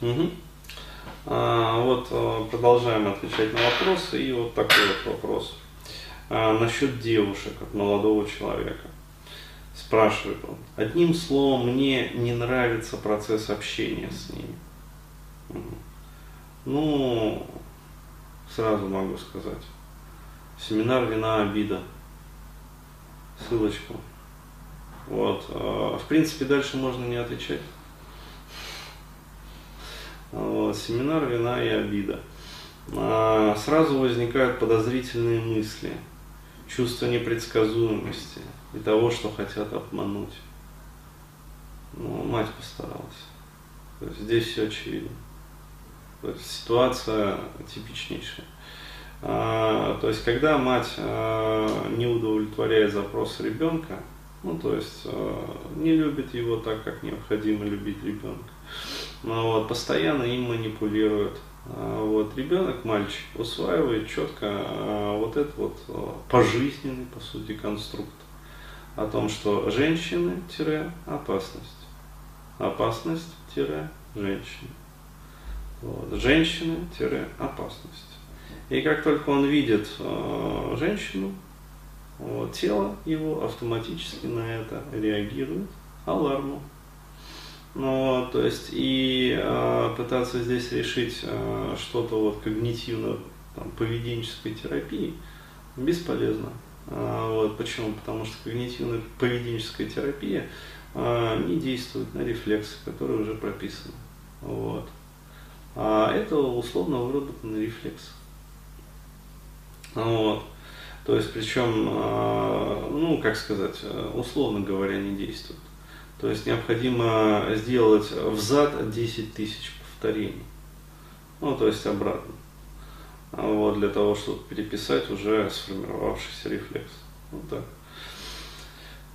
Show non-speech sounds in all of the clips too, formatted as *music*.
Угу. А, вот а, продолжаем отвечать на вопросы. И вот такой вот вопрос. А, насчет девушек от молодого человека. Спрашивает он. Одним словом, мне не нравится процесс общения с ними. Ну, сразу могу сказать. Семинар «Вина обида». Ссылочку. Вот. А, в принципе, дальше можно не отвечать. Семинар «Вина и обида». А, сразу возникают подозрительные мысли, чувство непредсказуемости и того, что хотят обмануть. Ну, мать постаралась. Здесь все очевидно. То есть ситуация типичнейшая. А, то есть, когда мать а, не удовлетворяет запрос ребенка, ну, то есть, не любит его так, как необходимо любить ребенка, вот, постоянно им манипулирует. А, вот, ребенок, мальчик, усваивает четко а, вот этот вот а, пожизненный, по сути, конструкт о том, что женщины-опасность, опасность-женщины. Вот, женщины-опасность. И как только он видит э, женщину, вот, тело его автоматически на это реагирует алармом. Ну, то есть и э, пытаться здесь решить э, что-то вот когнитивно там, поведенческой терапии бесполезно. А, вот, почему? Потому что когнитивно-поведенческая терапия а, не действует на рефлексы, которые уже прописаны. Вот. А это условно выработанный рефлекс. Вот. То есть, причем, а, ну, как сказать, условно говоря, не действует. То есть необходимо сделать взад 10 тысяч повторений. Ну, то есть обратно. Вот, для того, чтобы переписать уже сформировавшийся рефлекс. Вот так.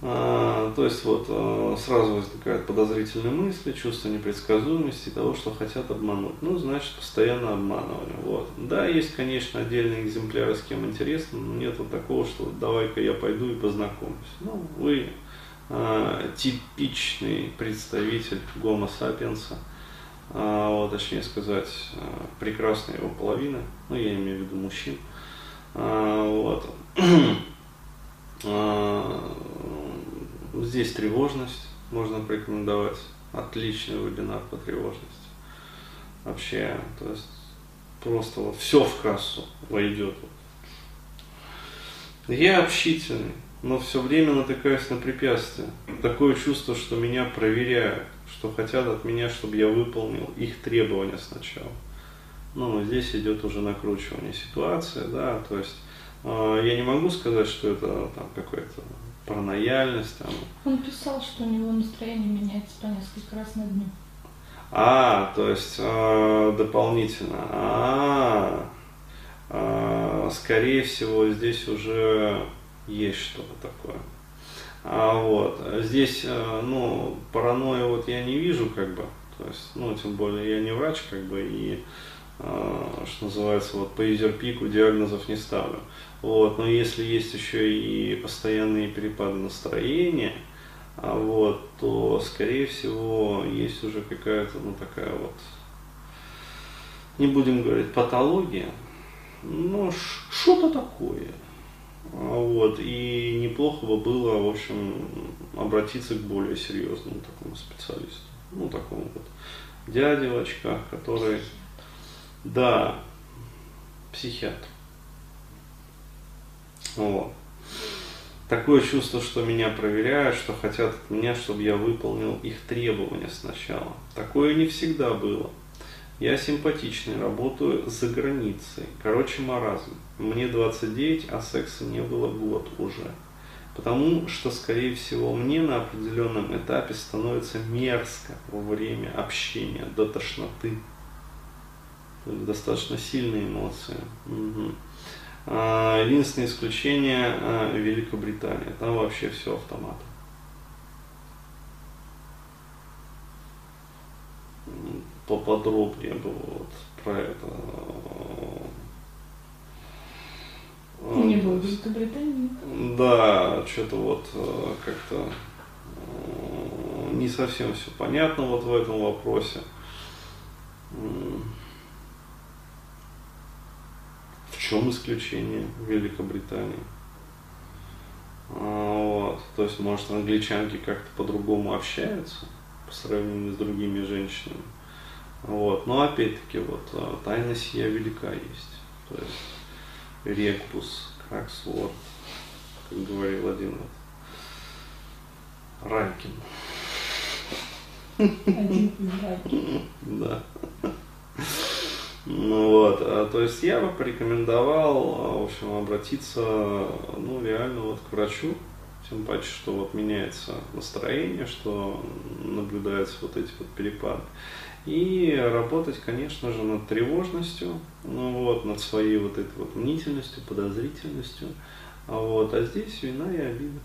А, то есть вот а, сразу возникают подозрительные мысли, чувство непредсказуемости того, что хотят обмануть. Ну, значит, постоянно обманывали. Вот. Да, есть, конечно, отдельные экземпляры, с кем интересно, но нет вот такого, что давай-ка я пойду и познакомлюсь. Ну, вы а, типичный представитель гомо сапиенса, а, вот, точнее сказать, а, прекрасная его половина, ну, я имею в виду мужчин. А, вот. *clears throat* А, Здесь тревожность можно порекомендовать. Отличный вебинар по тревожности. Вообще, то есть просто вот все в кассу войдет. Я общительный, но все время натыкаюсь на препятствия. Такое чувство, что меня проверяют, что хотят от меня, чтобы я выполнил их требования сначала. Ну, здесь идет уже накручивание ситуации, да, то есть э, я не могу сказать, что это там какой-то паранояльность. Там. Он писал, что у него настроение меняется по несколько раз на дню. А, то есть э, дополнительно. А, э, скорее всего, здесь уже есть что-то такое. А вот здесь, э, ну, паранойя вот я не вижу, как бы, то есть, ну, тем более я не врач, как бы, и а, что называется, вот по изерпику диагнозов не ставлю. Вот, но если есть еще и постоянные перепады настроения, а вот, то, скорее всего, есть уже какая-то, ну, такая вот, не будем говорить патология, но что-то такое. А вот, и неплохо бы было, в общем, обратиться к более серьезному такому специалисту. Ну, такому вот дяде в очках, который да, психиатр. Вот. Такое чувство, что меня проверяют, что хотят от меня, чтобы я выполнил их требования сначала. Такое не всегда было. Я симпатичный, работаю за границей. Короче, маразм. Мне 29, а секса не было год уже. Потому что, скорее всего, мне на определенном этапе становится мерзко во время общения до тошноты достаточно сильные эмоции. Угу. Единственное исключение а, Великобритания. Там вообще все автоматом. поподробнее бы вот про это. Ну, не было Великобритании. Да, что-то вот э, как-то э, не совсем все понятно вот в этом вопросе. В чем исключение Великобритании? А, вот. То есть, может, англичанки как-то по-другому общаются по сравнению с другими женщинами? Вот. Но опять-таки, вот, а, тайна сия велика есть. То есть, рекпус, краксворд, как говорил один вот Райкин. *laughs* Да. Ну вот, а, то есть я бы порекомендовал, а, в общем, обратиться, ну, реально вот к врачу, тем паче, что вот меняется настроение, что наблюдаются вот эти вот перепады. И работать, конечно же, над тревожностью, ну вот, над своей вот этой вот мнительностью, подозрительностью. А вот. А здесь вина и обида.